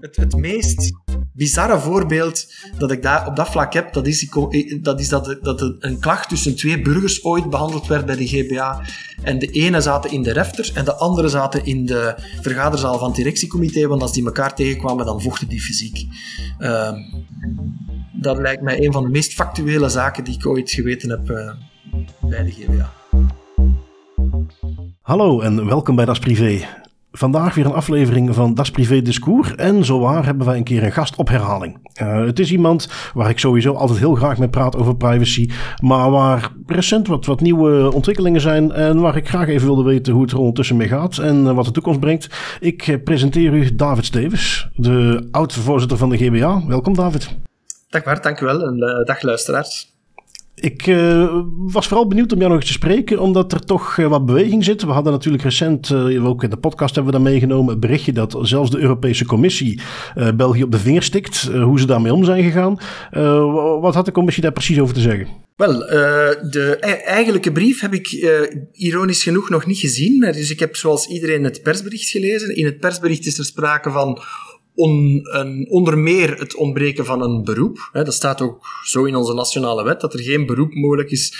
Het, het meest bizarre voorbeeld dat ik daar op dat vlak heb, dat is, dat, is dat, dat een klacht tussen twee burgers ooit behandeld werd bij de GBA. En de ene zaten in de refter en de andere zaten in de vergaderzaal van het directiecomité, want als die elkaar tegenkwamen, dan vochten die fysiek. Uh, dat lijkt mij een van de meest factuele zaken die ik ooit geweten heb uh, bij de GBA. Hallo en welkom bij Das Privé. Vandaag weer een aflevering van Das Privé Discours. En zowaar hebben wij een keer een gast op herhaling. Uh, het is iemand waar ik sowieso altijd heel graag mee praat over privacy. Maar waar recent wat, wat nieuwe ontwikkelingen zijn. En waar ik graag even wilde weten hoe het er ondertussen mee gaat. En uh, wat de toekomst brengt. Ik uh, presenteer u David Stevens, de oud-voorzitter van de GBA. Welkom David. Dag Bart, dank u wel. En dag luisteraars. Ik uh, was vooral benieuwd om jou nog eens te spreken, omdat er toch uh, wat beweging zit. We hadden natuurlijk recent, uh, ook in de podcast hebben we daar meegenomen, een berichtje dat zelfs de Europese Commissie België op de vinger stikt, hoe ze daarmee om zijn gegaan. wat had de Commissie daar precies over te zeggen? Wel, de e-, eigenlijke brief heb ik ironisch genoeg nog niet gezien. Dus ik heb zoals iedereen het persbericht gelezen. In het persbericht is er sprake van onder meer het ontbreken van een beroep. Hè, dat staat ook zo in onze nationale wet, dat er geen beroep mogelijk is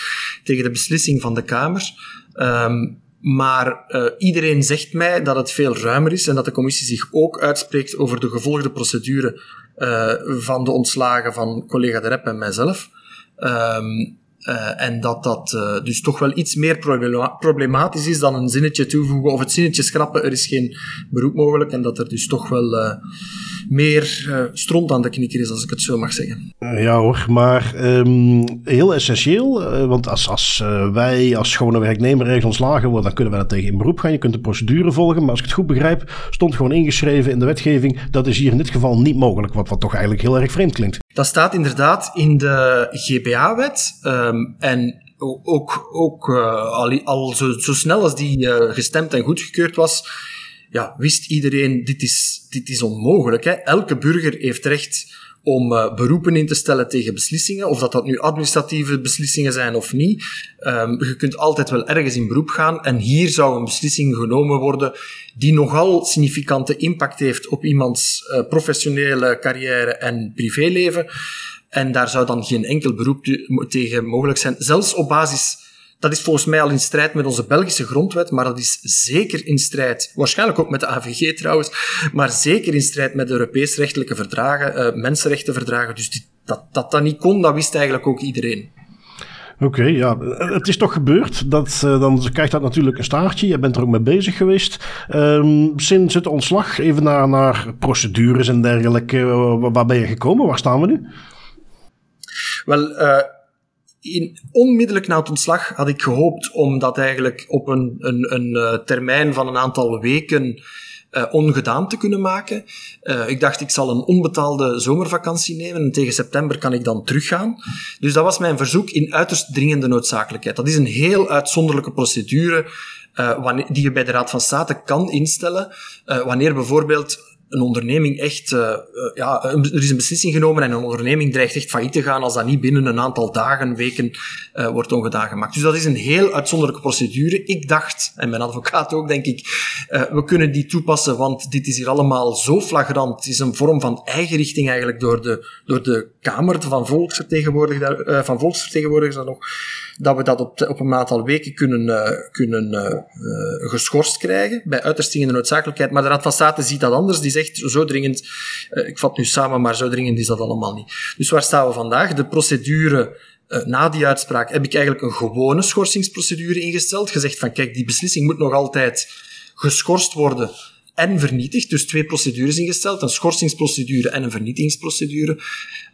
tegen de beslissing van de Kamer. Um, maar uh, iedereen zegt mij dat het veel ruimer is en dat de commissie zich ook uitspreekt over de gevolgde procedure uh, van de ontslagen van collega De Rep en mijzelf. Um, uh, en dat dat uh, dus toch wel iets meer problematisch is dan een zinnetje toevoegen of het zinnetje schrappen, er is geen beroep mogelijk. En dat er dus toch wel uh, meer stront aan de knikker is, als ik het zo mag zeggen. ja hoor, maar um, heel essentieel, want als, als wij als gewone werknemer ergens ontslagen worden, dan kunnen wij dat tegen in beroep gaan. Je kunt de procedure volgen, maar als ik het goed begrijp, stond gewoon ingeschreven in de wetgeving. Dat is hier in dit geval niet mogelijk, wat, wat toch eigenlijk heel erg vreemd klinkt. Dat staat inderdaad in de GBA-wet. Um, en ook, ook al, al zo, zo, snel als die gestemd en goedgekeurd was, ja, wist iedereen, dit is, dit is onmogelijk. Hè? Elke burger heeft recht om uh, beroepen in te stellen tegen beslissingen, of dat dat nu administratieve beslissingen zijn of niet. Um, je kunt altijd wel ergens in beroep gaan en hier zou een beslissing genomen worden die nogal significante impact heeft op iemands uh, professionele carrière en privéleven. En daar zou dan geen enkel beroep tegen mogelijk zijn, zelfs op basis dat is volgens mij al in strijd met onze Belgische grondwet, maar dat is zeker in strijd, waarschijnlijk ook met de AVG trouwens, maar zeker in strijd met de Europees rechtelijke verdragen, uh, mensenrechtenverdragen. Dus die, dat, dat dat niet kon, dat wist eigenlijk ook iedereen. Oké, okay, ja. Het is toch gebeurd. Dat, uh, dan krijgt dat natuurlijk een staartje. Je bent er ook mee bezig geweest. Um, sinds het ontslag, even naar, naar procedures en dergelijke. Uh, waar ben je gekomen? Waar staan we nu? Wel, uh, in, onmiddellijk na het ontslag had ik gehoopt om dat eigenlijk op een, een, een uh, termijn van een aantal weken uh, ongedaan te kunnen maken. Uh, ik dacht, ik zal een onbetaalde zomervakantie nemen en tegen september kan ik dan teruggaan. Dus dat was mijn verzoek in uiterst dringende noodzakelijkheid. Dat is een heel uitzonderlijke procedure wanneer, die je bij de Raad van State kan instellen. wanneer bijvoorbeeld een onderneming echt, uh, ja, er is een beslissing genomen en een onderneming dreigt echt failliet te gaan als dat niet binnen een aantal dagen, weken uh, wordt ongedaan gemaakt. Dus dat is een heel uitzonderlijke procedure. Ik dacht, en mijn advocaat ook, denk ik, uh, we kunnen die toepassen, want dit is hier allemaal zo flagrant. Het is een vorm van eigenrichting eigenlijk door de, door de Kamer van Volksvertegenwoordigers, van volksvertegenwoordigers nog dat we dat op, op een aantal weken kunnen, kunnen geschorst krijgen, bij uiterst dringende noodzakelijkheid. Maar de Raad van State ziet dat anders. Zo dringend, uh, ik vat nu samen, maar zo dringend is dat allemaal niet. Dus waar staan we vandaag? De procedure na die uitspraak heb ik eigenlijk een gewone schorsingsprocedure ingesteld. Gezegd van, kijk, die beslissing moet nog altijd geschorst worden en vernietigd. Dus twee procedures ingesteld, een schorsingsprocedure en een vernietigingsprocedure.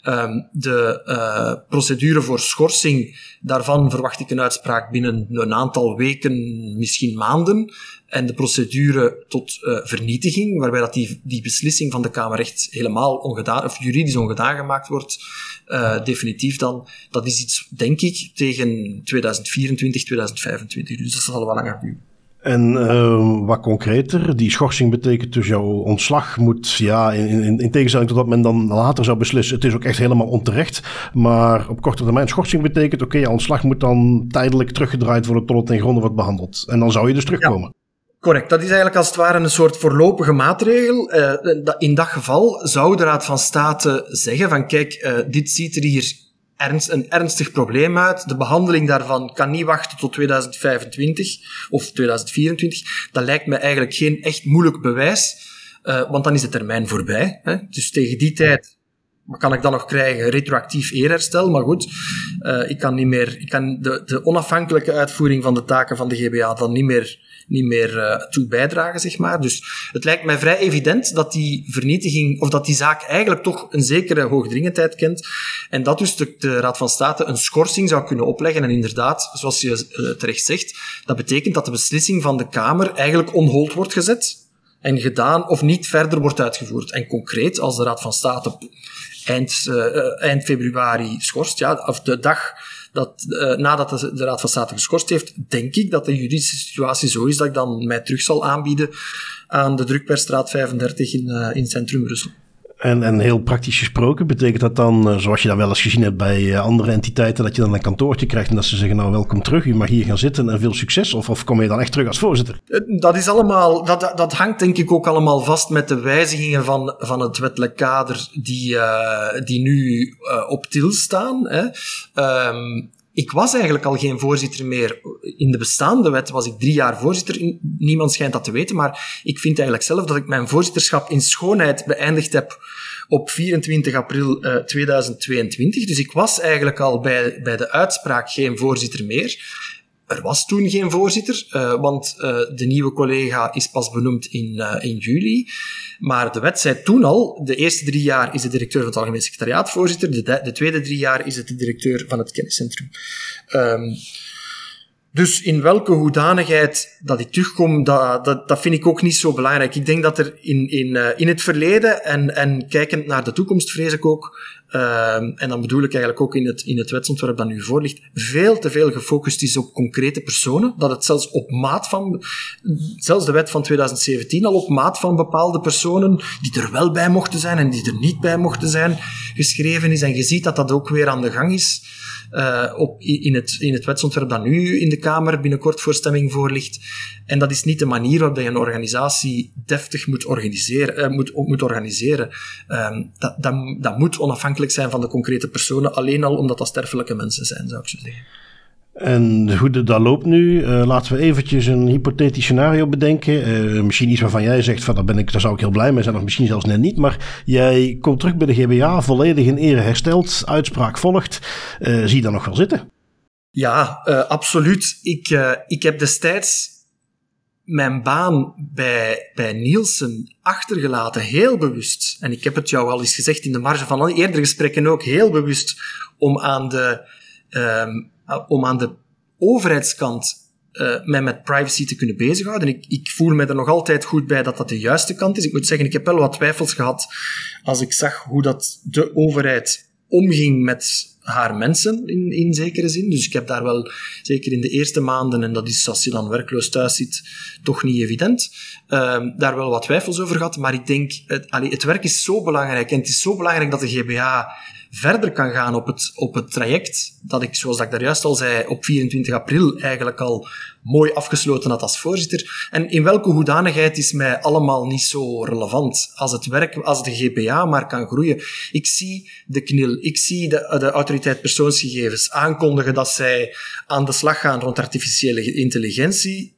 Um, de uh, procedure voor schorsing, daarvan verwacht ik een uitspraak binnen een aantal weken, misschien maanden. En de procedure tot uh, vernietiging, waarbij dat die, die beslissing van de Kamerrecht helemaal ongedaan, of juridisch ongedaan gemaakt wordt, uh, definitief dan, dat is iets, denk ik, tegen 2024, 2025. Dus dat zal wel langer duren. En uh, wat concreter, die schorsing betekent dus jouw ontslag moet, ja, in, in, in, tegenstelling tot wat men dan later zou beslissen, het is ook echt helemaal onterecht. Maar op korte termijn schorsing betekent, oké, okay, je ontslag moet dan tijdelijk teruggedraaid worden tot het ten gronde wordt behandeld. En dan zou je dus terugkomen. Ja. Correct. Dat is eigenlijk als het ware een soort voorlopige maatregel. Uh, in dat geval zou de Raad van State zeggen van kijk, uh, dit ziet er hier ernst, een ernstig probleem uit. De behandeling daarvan kan niet wachten tot 2025 of 2024. Dat lijkt me eigenlijk geen echt moeilijk bewijs, uh, want dan is de termijn voorbij. Hè? Dus tegen die tijd wat kan ik dan nog krijgen? Retroactief eerherstel, maar goed, uh, ik kan niet meer, ik kan de, de onafhankelijke uitvoering van de taken van de GBA dan niet meer niet meer uh, toe bijdragen, zeg maar. Dus het lijkt mij vrij evident dat die vernietiging, of dat die zaak eigenlijk toch een zekere hoogdringendheid kent. En dat dus de, Raad van State een schorsing zou kunnen opleggen. En inderdaad, zoals je uh, terecht zegt, dat betekent dat de beslissing van de Kamer eigenlijk onhold wordt gezet en gedaan of niet verder wordt uitgevoerd. En concreet, als de Raad van State eind, uh, eind februari schorst, ja, of de dag dat, uh, nadat de, Raad van State geschorst heeft, denk ik dat de juridische situatie zo is dat ik dan mij terug zal aanbieden aan de Drukpersstraat 35 in, uh, in Centrum Brussel. En, en heel praktisch gesproken betekent dat dan, uh, zoals je dat wel eens gezien hebt bij andere entiteiten, dat je dan een kantoortje krijgt en dat ze zeggen, nou welkom terug, u mag hier gaan zitten en veel succes? Of, of kom je dan echt terug als voorzitter? Dat is allemaal, dat, dat hangt denk ik ook allemaal vast met de wijzigingen van, van het wettelijk kader die, die nu op til staan. Hè. Um, ik was eigenlijk al geen voorzitter meer. In de bestaande wet was ik drie jaar voorzitter. Niemand schijnt dat te weten, maar ik vind eigenlijk zelf dat ik mijn voorzitterschap in schoonheid beëindigd heb op 24 april uh, 2022. Dus ik was eigenlijk al bij, bij de uitspraak geen voorzitter meer. Er was toen geen voorzitter, uh, want uh, de nieuwe collega is pas benoemd in, uh, in juli. Maar de wet zei toen al, de eerste drie jaar is de directeur van het Algemeen Secretariaat voorzitter, de, de, de tweede drie jaar is het de directeur van het kenniscentrum. Um, dus in welke hoedanigheid dat ik terugkom, dat, dat, dat vind ik ook niet zo belangrijk. Ik denk dat er in, in, uh, in het verleden en, en kijkend naar de toekomst, vrees ik ook, uh, en dan bedoel ik eigenlijk ook in het, in het wetsontwerp dat nu voor ligt, veel te veel gefocust is op concrete personen. Dat het zelfs op maat van, zelfs de wet van 2017 al op maat van bepaalde personen, die er wel bij mochten zijn en die er niet bij mochten zijn, geschreven is. En je ziet dat dat ook weer aan de gang is uh, op, in, het, in het wetsontwerp dat nu in de Kamer binnenkort voor stemming voor ligt. En dat is niet de manier waarop je een organisatie deftig moet organiseren. Uh, moet, moet organiseren. Um, dat, dat, dat moet onafhankelijk zijn van de concrete personen, alleen al omdat dat sterfelijke mensen zijn, zou ik zo zeggen. En hoe dat loopt nu, uh, laten we eventjes een hypothetisch scenario bedenken. Uh, misschien iets waarvan jij zegt van daar, ben ik, daar zou ik heel blij mee zijn, of misschien zelfs net niet. Maar jij komt terug bij de GBA, volledig in ere hersteld, uitspraak volgt. Uh, zie je dan nog wel zitten? Ja, absoluut. Ik, ik heb destijds mijn baan bij, bij Nielsen achtergelaten, heel bewust. En ik heb het jou al eens gezegd in de marge van eerdere gesprekken ook, heel bewust om aan de... Um, om aan de overheidskant uh, mij met privacy te kunnen bezighouden. Ik, ik voel me er nog altijd goed bij dat dat de juiste kant is. Ik moet zeggen, ik heb wel wat twijfels gehad als ik zag hoe dat de overheid omging met haar mensen in, in zekere zin. Dus ik heb daar wel, zeker in de eerste maanden, en dat is als je dan werkloos thuis zit, toch niet evident, uh, daar wel wat twijfels over gehad. Maar ik denk, het, het werk is zo belangrijk en het is zo belangrijk dat de GBA verder kan gaan op het, op het traject dat ik, zoals ik daar juist al zei, op 24 april eigenlijk al mooi afgesloten had als voorzitter. En in welke hoedanigheid is mij allemaal niet zo relevant. Als het werk, als de GPA maar kan groeien. Ik zie de KNIL, ik zie de, de autoriteit persoonsgegevens aankondigen dat zij aan de slag gaan rond artificiële intelligentie.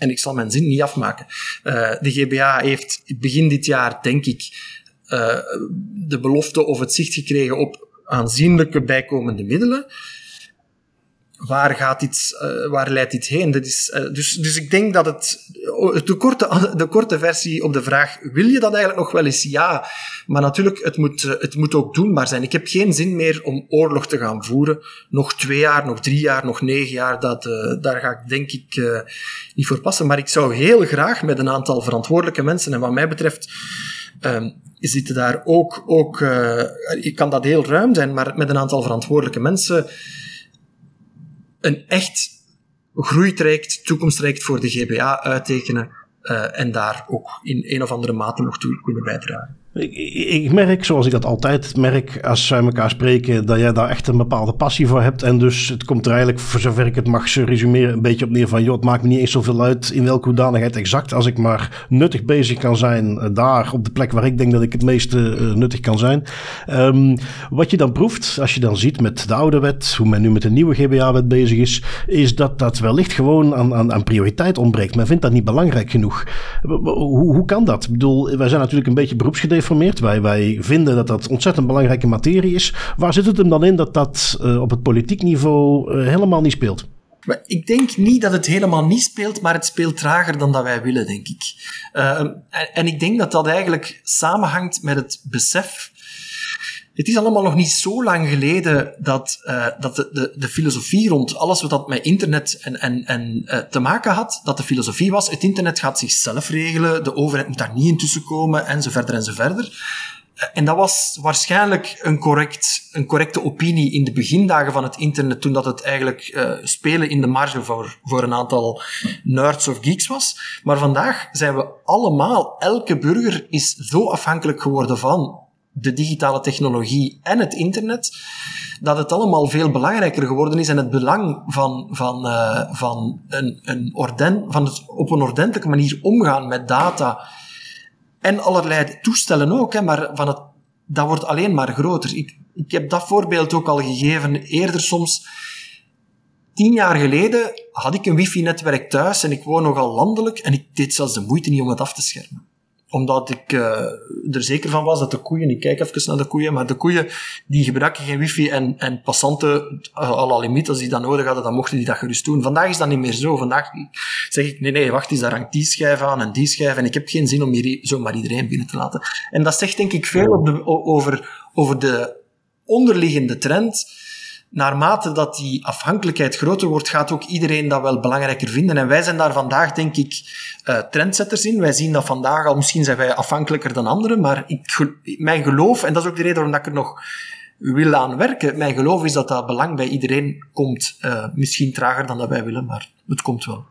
En ik zal mijn zin niet afmaken. Uh, de GBA heeft begin dit jaar, denk ik, uh, de belofte of het zicht gekregen op aanzienlijke bijkomende middelen. Waar, gaat dit, uh, waar leidt dit heen? Dat is, uh, dus, dus ik denk dat het, de korte, de korte versie op de vraag, wil je dat eigenlijk nog wel eens? Ja, maar natuurlijk, het moet, het moet ook doenbaar zijn. Ik heb geen zin meer om oorlog te gaan voeren. Nog twee jaar, nog drie jaar, nog negen jaar, dat, daar ga ik denk ik niet voor passen. Maar ik zou heel graag met een aantal verantwoordelijke mensen, en wat mij betreft, um, zitten daar ook, ook ik kan dat heel ruim zijn, maar met een aantal verantwoordelijke mensen een echt groeitraject, toekomsttraject voor de GBA uittekenen uh, en daar ook in een of andere mate nog toe kunnen bijdragen. Ik, ik, merk, zoals ik dat altijd merk, als wij elkaar spreken, dat jij daar echt een bepaalde passie voor hebt. En dus het komt er eigenlijk, voor zover ik het mag resumeren, een beetje op neer van, joh, het maakt me niet eens zoveel uit in welke hoedanigheid exact. Als ik maar nuttig bezig kan zijn eh, daar, op de plek waar ik denk dat ik het meeste uh, nuttig kan zijn. Um, wat je dan proeft, als je dan ziet met de oude wet, hoe men nu met de nieuwe GBA-wet bezig is, is dat dat wellicht gewoon aan, aan, aan prioriteit ontbreekt. Men vindt dat niet belangrijk genoeg. Hoe, hoe kan dat? Ik bedoel, wij zijn natuurlijk een beetje beroepsgedeeld gedeformeerd. Wij, wij vinden dat dat ontzettend belangrijke materie is. Waar zit het hem dan in dat dat uh, op het politiek niveau uh, helemaal niet speelt? Ik denk niet dat het helemaal niet speelt, maar het speelt trager dan dat wij willen, denk ik. Uh, en, en, ik denk dat dat eigenlijk samenhangt met het besef het is allemaal nog niet zo lang geleden dat, uh, dat de, de, de, filosofie rond alles wat dat met internet en, en, en uh, te maken had, dat de filosofie was, het internet gaat zichzelf regelen, de overheid moet daar niet in tussenkomen, en zo verder en zo verder. Uh, en dat was waarschijnlijk een, correct, een correcte opinie in de begindagen van het internet, toen dat het eigenlijk spelen in de marge voor, voor een aantal nerds of geeks was. Maar vandaag zijn we allemaal, elke burger is zo afhankelijk geworden van de digitale technologie en het internet, dat het allemaal veel belangrijker geworden is en het belang van, van, uh, van, een, een orden, van het op een ordentelijke manier omgaan met data en allerlei toestellen ook, hè, maar van het, dat wordt alleen maar groter. Ik, ik heb dat voorbeeld ook al gegeven eerder soms. Tien jaar geleden had ik een wifi-netwerk thuis en ik woon nogal landelijk en ik deed zelfs de moeite niet om het af te schermen omdat ik uh, er zeker van was dat de koeien, ik kijk even naar de koeien, maar de koeien die gebruiken geen wifi en, en passanten, à la limiet, als die dat nodig hadden, dan mochten die dat gerust doen. Vandaag is dat niet meer zo. Vandaag zeg ik, nee, nee, wacht eens, daar hangt die schijf aan en die schijf en ik heb geen zin om hier zomaar iedereen binnen te laten. En dat zegt denk ik veel over, over de onderliggende trend naarmate dat die afhankelijkheid groter wordt, gaat ook iedereen dat wel belangrijker vinden. En wij zijn daar vandaag, denk ik, uh, trendsetters in. Wij zien dat vandaag al, misschien zijn wij afhankelijker dan anderen, maar ik, mijn geloof, en dat is ook de reden waarom ik er nog wil aan werken, mijn geloof is dat dat belang bij iedereen komt. Uh, misschien trager dan dat wij willen, maar het komt wel.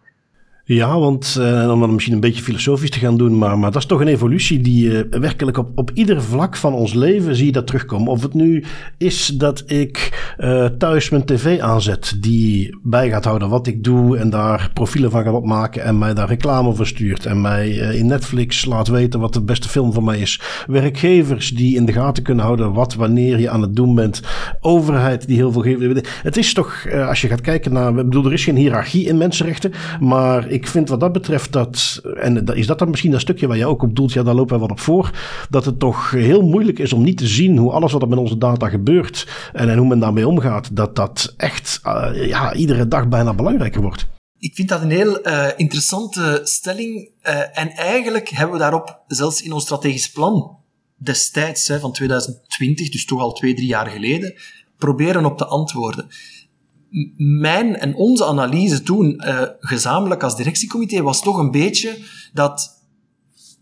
Ja, want uh, om dan misschien een beetje filosofisch te gaan doen, maar, maar dat is toch een evolutie die uh, werkelijk op, op ieder vlak van ons leven zie je dat terugkomen. Of het nu is dat ik uh, thuis mijn tv aanzet, die bij gaat houden wat ik doe en daar profielen van gaat opmaken en mij daar reclame voor stuurt en mij in Netflix laat weten wat de beste film van mij is. Werkgevers die in de gaten kunnen houden wat wanneer je aan het doen bent. Overheid die heel veel geeft. Het is toch, als je gaat kijken naar, ik bedoel, er is geen hiërarchie in mensenrechten, maar ik vind wat dat betreft dat, en is dat dan misschien dat stukje waar je ook op doelt, ja, daar lopen wij wat op voor, dat het toch heel moeilijk is om niet te zien hoe alles wat er met onze data gebeurt en, en hoe men daarmee omgaat, dat dat echt uh, ja, iedere dag bijna belangrijker wordt. Ik vind dat een heel uh, interessante stelling. Uh, en eigenlijk hebben we daarop zelfs in ons strategisch plan destijds, hè, van 2020, dus toch al twee, drie jaar geleden, proberen op te antwoorden mijn en onze analyse toen, uh, gezamenlijk als directiecomité, was toch een beetje dat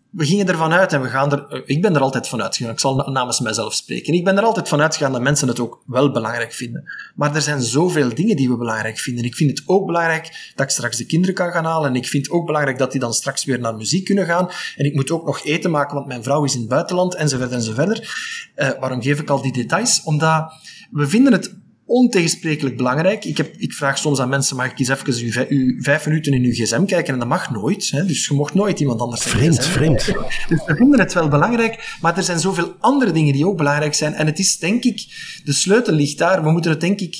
we gingen ervan uit en we gaan er, uh, ik ben er altijd van uitgegaan, ik zal namens mijzelf spreken. Ik ben er altijd van uitgegaan dat mensen het ook wel belangrijk vinden. Maar er zijn zoveel dingen die we belangrijk vinden. Ik vind het ook belangrijk dat ik straks de kinderen kan gaan halen en ik vind het ook belangrijk dat die dan straks weer naar muziek kunnen gaan. En ik moet ook nog eten maken, want mijn vrouw is in het buitenland enzovoort enzovoort. Uh, waarom geef ik al die details? Omdat we vinden het ontegensprekelijk belangrijk. Ik, heb, ik vraag soms aan mensen, mag ik eens even uw, uw vijf minuten in uw gsm kijken? En dat mag nooit. Hè? Dus je mocht nooit iemand anders Vreemd, vreemd. Dus we vinden het wel belangrijk, maar er zijn zoveel andere dingen die ook belangrijk zijn. En het is, denk ik, de sleutel ligt daar. We moeten het, denk ik,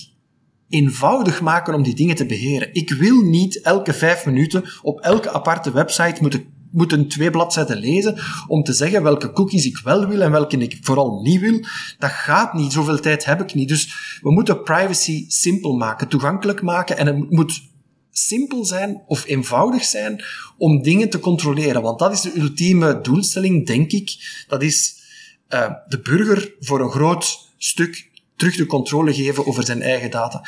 eenvoudig maken om die dingen te beheren. Ik wil niet elke vijf minuten op elke aparte website moeten moeten twee bladzijden lezen om te zeggen welke cookies ik wel wil en welke ik vooral niet wil. Dat gaat niet. Zoveel tijd heb ik niet. Dus we moeten privacy simpel maken, toegankelijk maken en het moet simpel zijn of eenvoudig zijn om dingen te controleren. Want dat is de ultieme doelstelling, denk ik. Dat is uh, de burger voor een groot stuk terug de controle geven over zijn eigen data.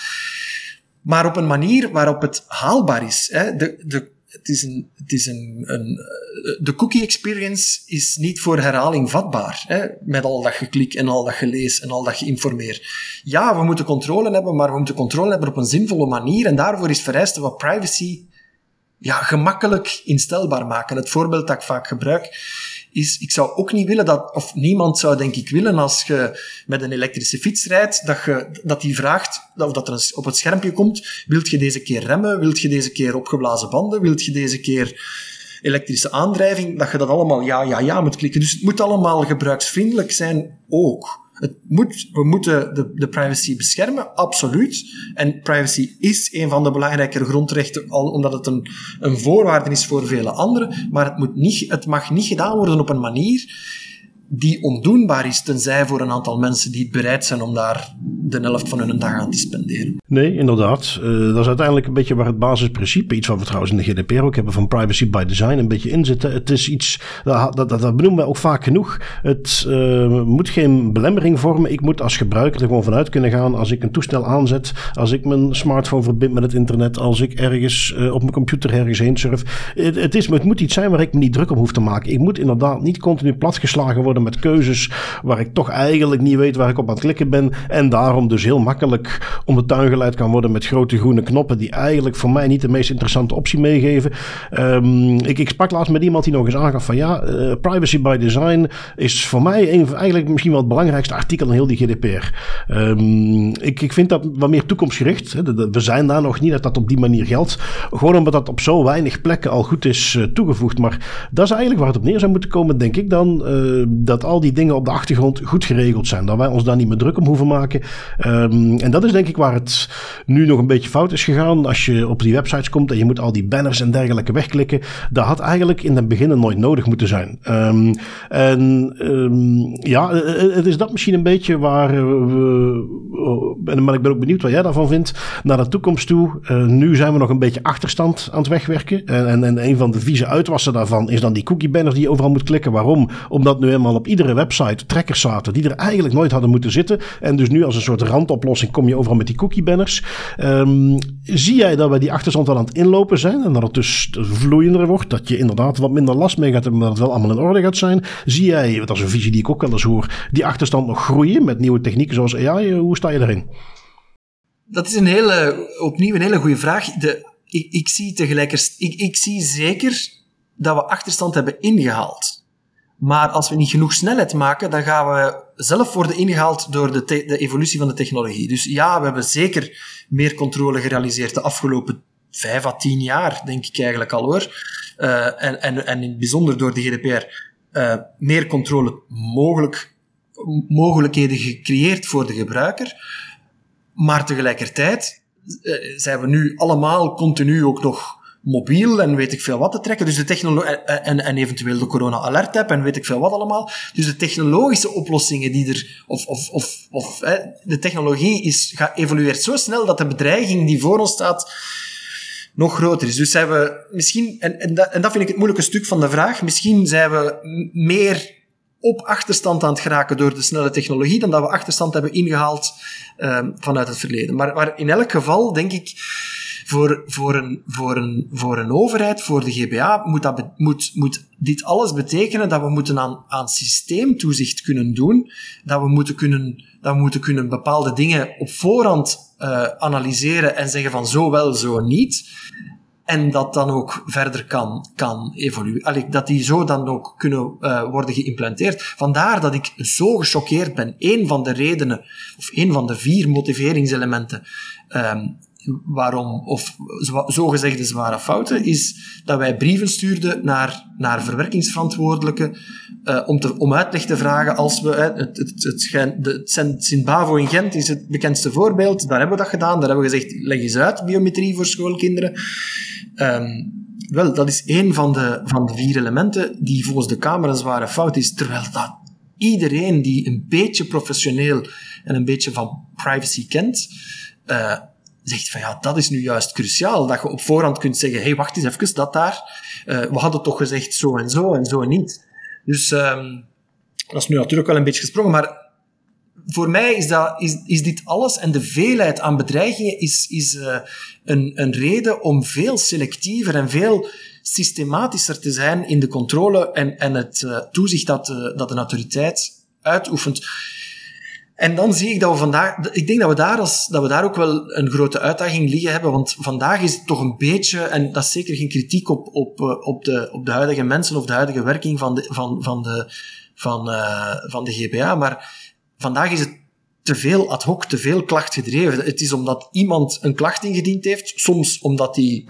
Maar op een manier waarop het haalbaar is. Hè. De, de het is een, het is een, eh, de cookie experience is niet voor herhaling vatbaar. Hè? Met al dat geklik en al dat gelees en al dat geïnformeer. Ja, we moeten controle hebben, maar we moeten controle hebben op een zinvolle manier. En daarvoor is vereist wat privacy ja, gemakkelijk instelbaar maken. Het voorbeeld dat ik vaak gebruik is, ik zou ook niet willen dat, of niemand zou denk ik willen als je met een elektrische fiets rijdt, dat, je, dat die vraagt, of dat er op het schermpje komt, wilt je deze keer remmen, wilt je deze keer opgeblazen banden, wilt je deze keer elektrische aandrijving, dat je dat allemaal ja, ja, ja moet klikken. Dus het moet allemaal gebruiksvriendelijk zijn ook. We moeten de, de privacy beschermen, absoluut. En privacy is een van de belangrijkere grondrechten, omdat het een, een voorwaarde is voor vele anderen. Maar het, moet niet, het mag niet gedaan worden op een manier die ondoenbaar is, tenzij voor een aantal mensen die bereid zijn om daar de helft van hun dag aan te spenderen. Nee, inderdaad. Uh, dat is uiteindelijk een beetje waar het basisprincipe, iets wat we trouwens in de GDPR ook hebben van privacy by design, een beetje in zitten. Het is iets, dat, dat, dat benoemen we ook vaak genoeg. Het uh, moet geen belemmering vormen. Ik moet als gebruiker er gewoon vanuit kunnen gaan als ik een toestel aanzet, als ik mijn smartphone verbind met het internet, als ik ergens uh, op mijn computer ergens heen surf. Het, het, is, het moet iets zijn waar ik me niet druk om hoef te maken. Ik moet inderdaad niet continu platgeslagen worden met keuzes waar ik toch eigenlijk niet weet waar ik op aan het klikken ben. En daarom dus heel makkelijk om de tuin geleid kan worden met grote groene knoppen die eigenlijk voor mij niet de meest interessante optie meegeven. Um, ik, ik sprak laatst met iemand die nog eens aangaf van ja, uh, privacy by design is voor mij een, eigenlijk misschien wel het belangrijkste artikel in heel die GDPR. Um, ik, ik vind dat wat meer toekomstgericht. Hè. We zijn daar nog niet dat dat op die manier geldt. Gewoon omdat dat op zo weinig plekken al goed is uh, toegevoegd. Maar dat is eigenlijk waar het op neer zou moeten komen, denk ik dan. Uh, dat al die dingen op de achtergrond goed geregeld zijn. Dat wij ons daar niet meer druk om hoeven maken. Um, en dat is denk ik waar het nu nog een beetje fout is gegaan. Als je op die websites komt en je moet al die banners en dergelijke wegklikken. Dat had eigenlijk in het begin nooit nodig moeten zijn. Um, en um, ja, het is dat misschien een beetje waar we. En maar ik ben ook benieuwd wat jij daarvan vindt. Naar de toekomst toe. Nu zijn we nog een beetje achterstand aan het wegwerken. En, en, en een van de vieze uitwassen daarvan is dan die cookie banners die je overal moet klikken. Waarom? Omdat nu eenmaal op iedere website trekkers zaten die er eigenlijk nooit hadden moeten zitten. En dus nu als een soort randoplossing kom je overal met die cookie banners. Um, zie jij dat wij die achterstand aan het inlopen zijn en dat het dus vloeiender wordt, dat je inderdaad wat minder last mee gaat hebben, maar dat het wel allemaal in orde gaat zijn? Zie jij, dat is een visie die ik ook wel eens hoor, die achterstand nog groeien met nieuwe technieken zoals AI? Hoe sta je daarin? Dat is een hele, opnieuw een hele goede vraag. De, ik, ik zie tegelijkertijd, ik, ik zie zeker dat we achterstand hebben ingehaald. Maar als we niet genoeg snelheid maken, dan gaan we zelf worden ingehaald door de, de, evolutie van de technologie. Dus ja, we hebben zeker meer controle gerealiseerd de afgelopen vijf à tien jaar, denk ik eigenlijk al hoor. Uh, en, en, en in het bijzonder door de GDPR uh, meer controle mogelijk, mogelijkheden gecreëerd voor de gebruiker. Maar tegelijkertijd uh, zijn we nu allemaal continu ook nog mobiel en weet ik veel wat te trekken. Dus de technologie en, en eventueel de corona alert app en weet ik veel wat allemaal. Dus de technologische oplossingen die er, of, of, of, of hè, de technologie is, gaat, evolueert zo snel dat de bedreiging die voor ons staat nog groter is. Dus zijn we misschien, en, en, dat, en dat vind ik het moeilijke stuk van de vraag, misschien zijn we meer op achterstand aan het geraken door de snelle technologie dan dat we achterstand hebben ingehaald um, vanuit het verleden. Maar, maar in elk geval denk ik voor, voor, een, voor, een, voor een overheid, voor de GBA, moet, dat, moet, moet dit alles betekenen dat we moeten aan, aan systeemtoezicht kunnen doen, dat we moeten kunnen, dat we moeten kunnen bepaalde dingen op voorhand uh, analyseren en zeggen van zo wel, zo niet. En dat dan ook verder kan, kan evolueren. Dat die zo dan ook kunnen uh, worden geïmplanteerd. Vandaar dat ik zo gechoqueerd ben. Een van de redenen, of een van de vier motiveringselementen um, waarom, of zogezegde zware fouten, is dat wij brieven stuurden naar, naar verwerkingsverantwoordelijken uh, om, te, om uitleg te vragen als we... het, het, het, het, Sint-Bavo in Gent is het bekendste voorbeeld. Daar hebben we dat gedaan. Daar hebben we gezegd, leg eens uit, biometrie voor schoolkinderen. Um, wel, dat is één van de, van de vier elementen die volgens de Kamer een zware fout is, terwijl dat iedereen die een beetje professioneel en een beetje van privacy kent, uh, zegt van ja, dat is nu juist cruciaal. Dat je op voorhand kunt zeggen, hey, wacht eens even, dat daar. Uh, we hadden toch gezegd zo en zo en zo niet. Dus um, dat is nu natuurlijk wel een beetje gesprongen, maar voor mij is, dat, is, is dit alles en de veelheid aan bedreigingen is, is uh, een, een reden om veel selectiever en veel systematischer te zijn in de controle en, en het uh, toezicht dat, dat een autoriteit uitoefent. En dan zie ik dat we vandaag, ik denk dat we daar, als, dat we daar ook wel een grote uitdaging liggen hebben, want vandaag is het toch een beetje, en dat is zeker geen kritiek op, op, eh, op, de, op de huidige mensen of de huidige werking van de, van, van de, van, uh, van de GBA, maar vandaag is het te veel ad hoc, te veel klachtgedreven. Het is omdat iemand een klacht ingediend heeft, soms omdat hij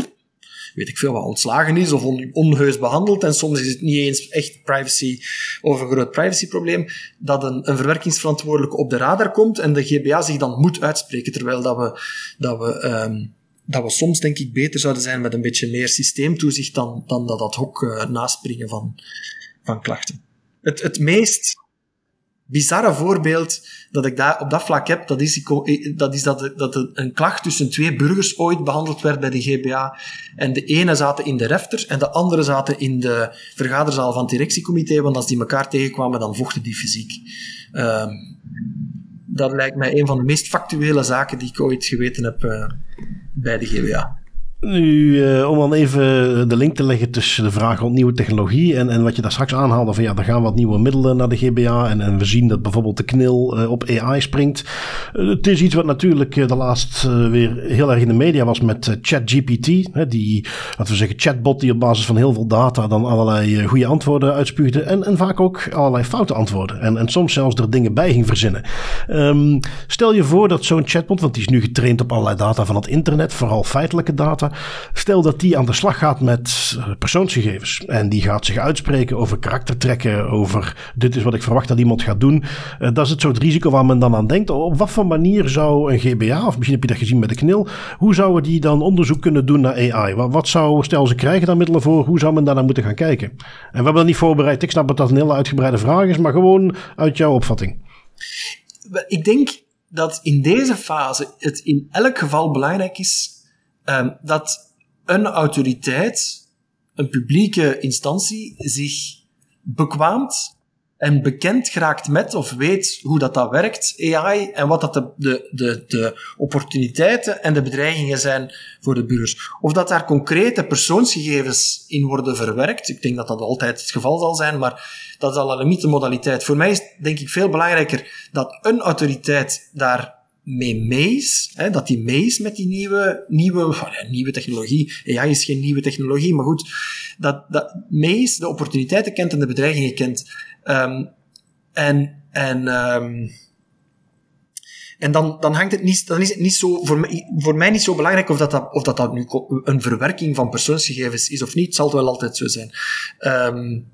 weet ik veel wat, ontslagen is of on, onheus behandeld. En soms is het niet eens echt privacy of een groot privacyprobleem, dat een, een verwerkingsverantwoordelijke op de radar komt en de GBA zich dan moet uitspreken. Terwijl dat we, dat we, um, dat we soms denk ik beter zouden zijn met een beetje meer systeemtoezicht dan, dan dat ad hoc uh, naspringen van, van klachten. Het, het meest bizarre voorbeeld dat ik daar op dat vlak heb, dat is, dat, is dat, dat een klacht tussen twee burgers ooit behandeld werd bij de GBA. En de ene zaten in de refter en de andere zaten in de vergaderzaal van het directiecomité, want als die elkaar tegenkwamen, dan vochten die fysiek. Uh, dat lijkt mij een van de meest factuele zaken die ik ooit geweten heb uh, bij de GBA. Nu, uh, om dan even de link te leggen tussen de vraag rond nieuwe technologie en, en wat je daar straks aanhaalde van ja, er gaan wat nieuwe middelen naar de GBA en, en we zien dat bijvoorbeeld de knil uh, op AI springt. Uh, het is iets wat natuurlijk de laatst weer heel erg in de media was met ChatGPT, die, laten we zeggen, chatbot die op basis van heel veel data dan allerlei goede antwoorden uitspuugde en, en vaak ook allerlei foute antwoorden en, en soms zelfs er dingen bij ging verzinnen. Um, stel je voor dat zo'n chatbot, want die is nu getraind op allerlei data van het internet, vooral feitelijke data, Stel dat die aan de slag gaat met eh, persoonsgegevens en die gaat zich uitspreken over karaktertrekken, over dit is wat ik verwacht dat iemand gaat doen. Uh, dat is het soort risico waar men dan aan denkt. Op wat voor manier zou een GBA, of misschien heb je dat gezien met de KNIL, hoe zouden die dan onderzoek kunnen doen naar AI? Wat, wat zou, stel ze krijgen daar middelen voor, hoe zou men daar naar moeten gaan kijken? En we hebben dat niet voorbereid. Ik snap dat dat een hele uitgebreide vraag is, maar gewoon uit jouw opvatting. Ik denk dat in deze fase het in elk geval belangrijk is um, dat een autoriteit, een publieke instantie, zich bekwaamt en bekend geraakt met of weet hoe dat, dat werkt, AI, en wat dat de, de, de, de opportuniteiten en de bedreigingen zijn voor de burgers. Of dat daar concrete persoonsgegevens in worden verwerkt, ik denk dat dat altijd het geval zal zijn, maar dat is al een de modaliteit. Voor mij is denk ik veel belangrijker dat een autoriteit daar mee mee is, hè, dat die mee is met die nieuwe, nieuwe, nieuwe technologie. AI is geen nieuwe technologie, maar goed, dat, dat mee is, de opportuniteiten kent en de bedreigingen kent. Um, en, en, um, en dan, dan, hangt het niet, dan is het niet zo, voor mij, voor mij niet zo belangrijk of dat, dat, of dat, dat nu een verwerking van persoonsgegevens is of niet. Zal het wel altijd zo zijn. Um,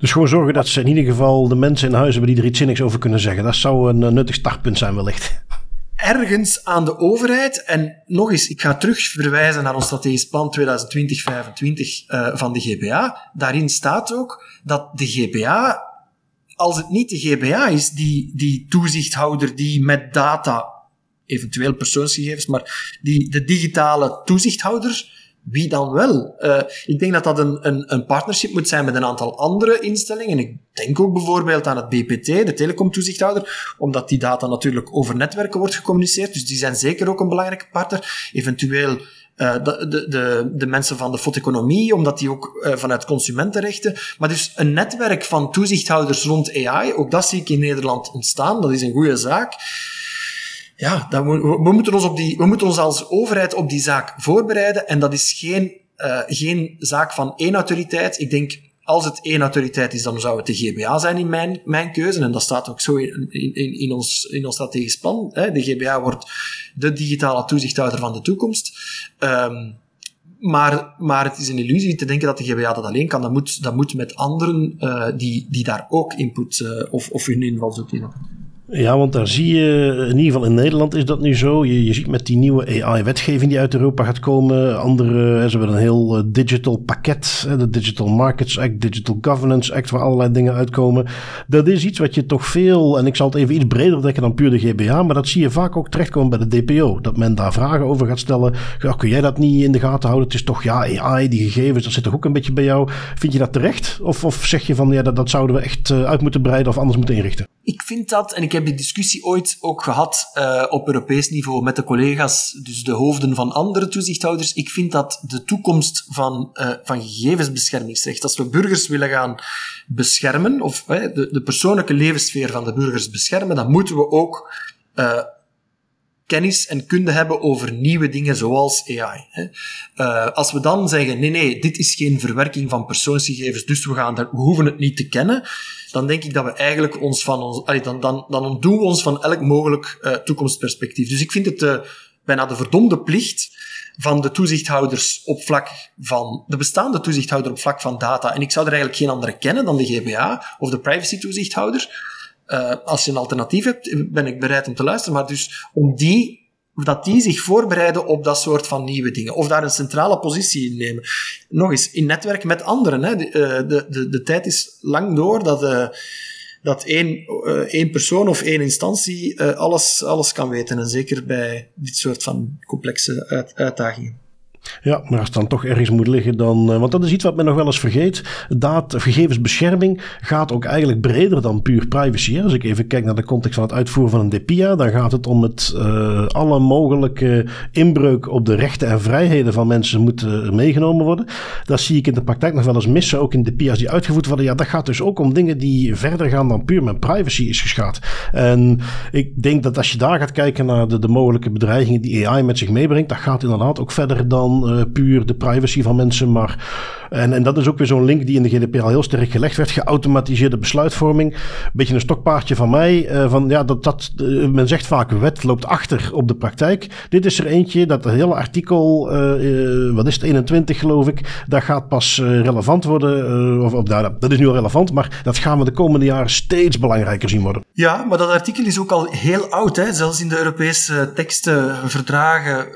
dus gewoon zorgen dat ze in ieder geval de mensen in huis hebben die er iets zinnigs over kunnen zeggen. Dat zou een nuttig startpunt zijn wellicht. Ergens aan de overheid, en nog eens, ik ga terug verwijzen naar ons strategisch plan 2020-2025 uh, van de GBA. Daarin staat ook dat de GBA, als het niet de GBA is, die, die toezichthouder die met data, eventueel persoonsgegevens, maar die, de digitale toezichthouder, wie dan wel? Uh, ik denk dat dat een, een, een partnership moet zijn met een aantal andere instellingen. Ik denk ook bijvoorbeeld aan het BPT, de telecomtoezichthouder, omdat die data natuurlijk over netwerken wordt gecommuniceerd. Dus die zijn zeker ook een belangrijke partner. Eventueel uh, de, de, de, mensen van de foteconomie, omdat die ook uh, vanuit consumentenrechten. Maar dus een netwerk van toezichthouders rond AI, ook dat zie ik in Nederland ontstaan. Dat is een goede zaak ja, we, moeten ons op die, we moeten ons als overheid op die zaak voorbereiden. En dat is geen, uh, geen zaak van één autoriteit. Ik denk, als het één autoriteit is, dan zou het de GBA zijn in mijn, mijn keuze. En dat staat ook zo in, in, in, ons, in ons strategisch plan. Hè. De GBA wordt de digitale toezichthouder van de toekomst. Um, maar, maar het is een illusie te denken dat de GBA dat alleen kan. Dat moet, dat moet met anderen uh, die, die daar ook input uh, of, of hun invalshoek in hebben. Ja, want daar zie je, in ieder geval in Nederland is dat nu zo. Je, je ziet met die nieuwe AI-wetgeving die uit Europa gaat komen. Andere, ze hebben een heel eh, digital pakket. De Digital Markets Act, Digital Governance Act, waar allerlei dingen uitkomen. Dat is iets wat je toch veel, en ik zal het even iets breder dekken dan puur de GBA, maar dat zie je vaak ook terechtkomen bij de DPO. Dat men daar vragen over gaat stellen. Ja, kun jij dat niet in de gaten houden? Het is toch, ja, AI, die gegevens, dat zit toch ook een beetje bij jou. Vind je dat terecht? Of, of zeg je van, ja, dat, dat zouden we echt eh, uit moeten breiden of anders moeten inrichten? Ik vind dat, en ik heb heb die discussie ooit ook gehad uh, op Europees niveau met de collega's, dus de hoofden van andere toezichthouders. Ik vind dat de toekomst van, uh, van gegevensbeschermingsrecht, als we burgers willen gaan beschermen, of de, de persoonlijke levenssfeer van de burgers beschermen, dan moeten we ook kennis en kunde hebben over nieuwe dingen zoals AI. Hè. Uh, als we dan zeggen, nee, nee, dit is geen verwerking van persoonsgegevens, dus we, gaan we hoeven het niet te kennen, dan denk ik dat we eigenlijk ons van ons, dan, dan, dan ontdoen we ons van elk mogelijk uh, toekomstperspectief. Dus ik vind het uh, bijna de verdomde plicht van de toezichthouders op vlak van, de bestaande toezichthouder op vlak van data. En ik zou er eigenlijk geen andere kennen dan de GBA of de privacy toezichthouder uh, als je een alternatief hebt, ben ik bereid om te luisteren. Maar dus om die, dat die zich voorbereiden op dat soort van nieuwe dingen. Of daar een centrale positie in nemen. Nog eens, in netwerk met anderen. Hè. De, eh, de, de, de tijd is lang door dat, uh, dat één, één persoon of één instantie alles, alles kan weten. En zeker bij dit soort van complexe uit, uitdagingen. Ja, maar als het dan toch ergens moet liggen, dan. Uh, want dat is iets wat men nog wel eens vergeet. Dat gegevensbescherming gaat ook eigenlijk breder dan puur privacy. Als ik even kijk naar de context van het uitvoeren van een DPIA, dan gaat het om het uh, alle mogelijke inbreuk op de rechten en vrijheden van mensen moeten meegenomen worden. Dat zie ik in de praktijk nog wel eens missen, ook in DPIA's die uitgevoerd worden. Ja, dat gaat dus ook om dingen die verder gaan dan puur met privacy is geschaad. En ik denk dat als je daar gaat kijken naar de mogelijke bedreigingen die AI met zich meebrengt, dat gaat inderdaad ook verder dan uh, puur de privacy van mensen. Maar, en, en dat is ook weer zo'n link die in de GDPR al heel sterk gelegd werd. Geautomatiseerde besluitvorming. Een beetje een stokpaardje van mij. Uh, van, ja, dat, dat, uh, men zegt vaak, wet loopt achter op de praktijk. Dit is er eentje, dat hele artikel, wat is het, 21 geloof ik, dat gaat pas relevant worden. of, of nou, dat is nu al relevant, maar dat gaan we de komende jaren steeds belangrijker zien worden. Ja, maar dat artikel is ook al heel oud. Hè? Zelfs in de Europese teksten, verdragen,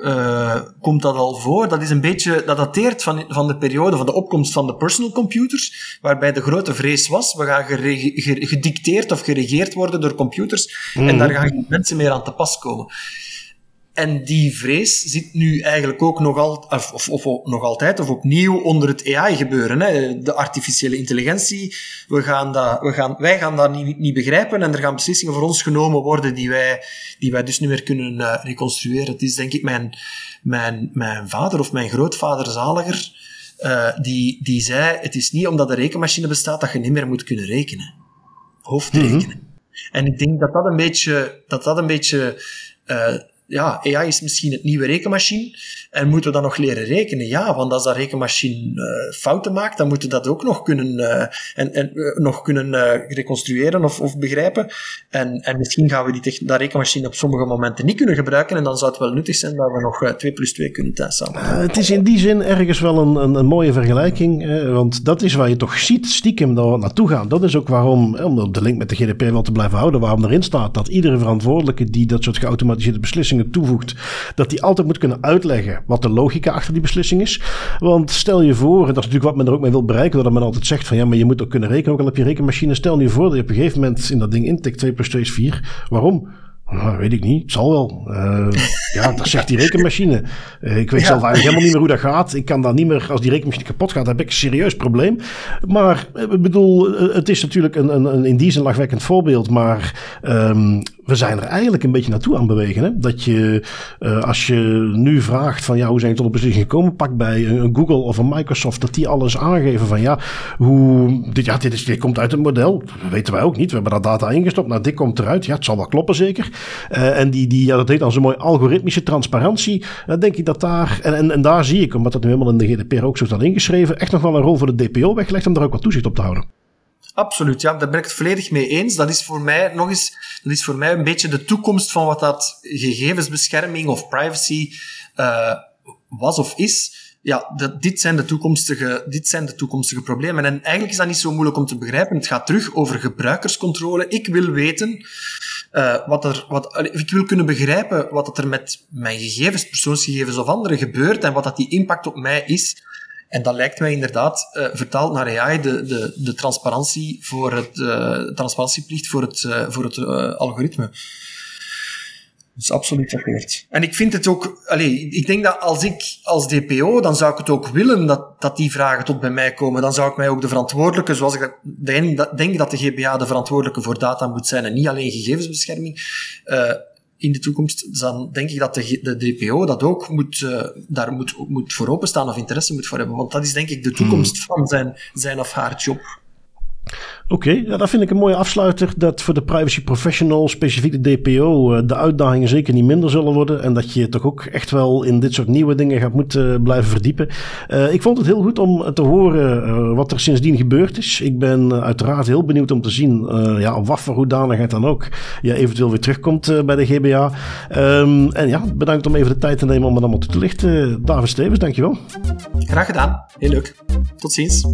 komt dat al voor dat is een beetje, dat dateert van, van de periode van de opkomst van de personal computers, waarbij de grote vrees was, we gaan gedicteerd of geregeerd worden door computers, en mhm. daar gaan geen mensen meer aan te pas komen. En die vrees zit nu eigenlijk ook nog, al, of, of, of, nog altijd, of opnieuw onder het AI-gebeuren. Hè. De artificiële intelligentie, we gaan dat, we gaan, wij gaan dat niet, niet begrijpen en er gaan beslissingen voor ons genomen worden die wij, die wij dus niet meer kunnen uh, reconstrueren. Het is denk ik mijn, mijn, mijn vader of mijn grootvader zaliger, uh, die, die zei, het is niet omdat de rekenmachine bestaat dat je niet meer moet kunnen rekenen. Hoofdrekenen. Mm -hmm. En ik denk dat dat een beetje, dat dat een beetje uh, ja, AI is misschien het nieuwe rekenmachine. En moeten we dan nog leren rekenen? Ja, want als dat rekenmachine uh, fouten maakt, dan moeten we dat ook nog kunnen, uh, en, en, uh, nog kunnen reconstrueren of, of begrijpen. En, en misschien gaan we die dat rekenmachine op sommige momenten niet kunnen gebruiken. En dan zou het wel nuttig zijn dat we nog 2 plus 2 kunnen samen. het is in die zin ergens wel een, een, een mooie vergelijking. want dat is waar je toch ziet, stiekem, dat we naartoe gaan. Dat is ook waarom, om de link met de GDP wel te blijven houden, waarom erin staat dat iedere verantwoordelijke die dat soort geautomatiseerde beslissingen toevoegt, dat die altijd moet kunnen uitleggen wat de logica achter die beslissing is. Want stel je voor, en dat is natuurlijk wat men er ook mee wil bereiken, dat men altijd zegt van ja, maar je moet ook kunnen rekenen, ook al heb je rekenmachine. Stel je voor dat je op een gegeven moment in dat ding intikt 2 plus 2 is 4. Waarom? Nou, weet ik niet. Het zal wel. Uh, ja, dat zegt die rekenmachine. Uh, ik weet ja. zelf eigenlijk helemaal niet meer hoe dat gaat. Ik kan dan niet meer, als die rekenmachine kapot gaat, heb ik een serieus probleem. Maar ik bedoel, het is natuurlijk een, een, een in die zin lachwekkend voorbeeld. Maar um, we zijn er eigenlijk een beetje naartoe aan bewegen. Hè? Dat je, uh, als je nu vraagt van ja, hoe zijn je tot een beslissing gekomen? Pak bij een Google of een Microsoft dat die alles aangeven van ja, hoe, dit, ja, dit, is, dit komt uit het model. Dat weten wij ook niet. We hebben dat data ingestopt. Nou, dit komt eruit. Ja, het zal wel kloppen zeker. Uh, en die, die, ja, dat heet dan zo'n mooi algoritmische transparantie. Dan denk ik dat daar, en, en, en daar zie ik, omdat dat nu helemaal in de GDPR ook zo staat ingeschreven, echt nog wel een rol voor de DPO weggelegd om daar ook wat toezicht op te houden. Absoluut, ja, daar ben ik het volledig mee eens. Dat is voor mij nog eens, dat is voor mij een beetje de toekomst van wat dat gegevensbescherming of privacy uh, was of is. Ja, dat, dit, zijn de toekomstige, dit zijn de toekomstige problemen. En eigenlijk is dat niet zo moeilijk om te begrijpen. Het gaat terug over gebruikerscontrole. Ik wil weten uh, wat er, wat, ik wil kunnen begrijpen wat er met mijn gegevens, persoonsgegevens of andere gebeurt en wat dat die impact op mij is. En dat lijkt mij inderdaad, uh, vertaald naar AI, de, de, de transparantie voor het, uh, transparantieplicht voor het, uh, voor het algoritme. is absoluut verkeerd. En ik vind het ook, allez, ik denk dat als ik als DPO, dan zou ik het ook willen dat, dat die vragen tot bij mij komen. Dan zou ik mij ook de verantwoordelijke, zoals ik denk, denk dat de GBA de verantwoordelijke voor data moet zijn en niet alleen gegevensbescherming. In de toekomst, dan denk ik dat de, de DPO dat ook moet, uh, daar moet, moet voor openstaan of interesse moet voor hebben. Want dat is denk ik de toekomst hmm. van zijn, zijn of haar job. Oké, ja, dat vind ik een mooie afsluiter. Dat voor de privacy professional, specifiek de DPO, eh, de uitdagingen zeker niet minder zullen worden. En dat je toch ook echt wel in dit soort nieuwe dingen gaat moeten blijven verdiepen. Uh, ik vond het heel goed om te horen wat er sindsdien gebeurd is. Ik ben uiteraard heel benieuwd om te zien ja, op wat voor hoedanigheid dan ook je eventueel weer terugkomt bij de GBA. Um, en ja, bedankt om even de tijd te nemen om het allemaal toe te lichten. David Stevens, dankjewel. Graag gedaan. Heel leuk. Tot ziens.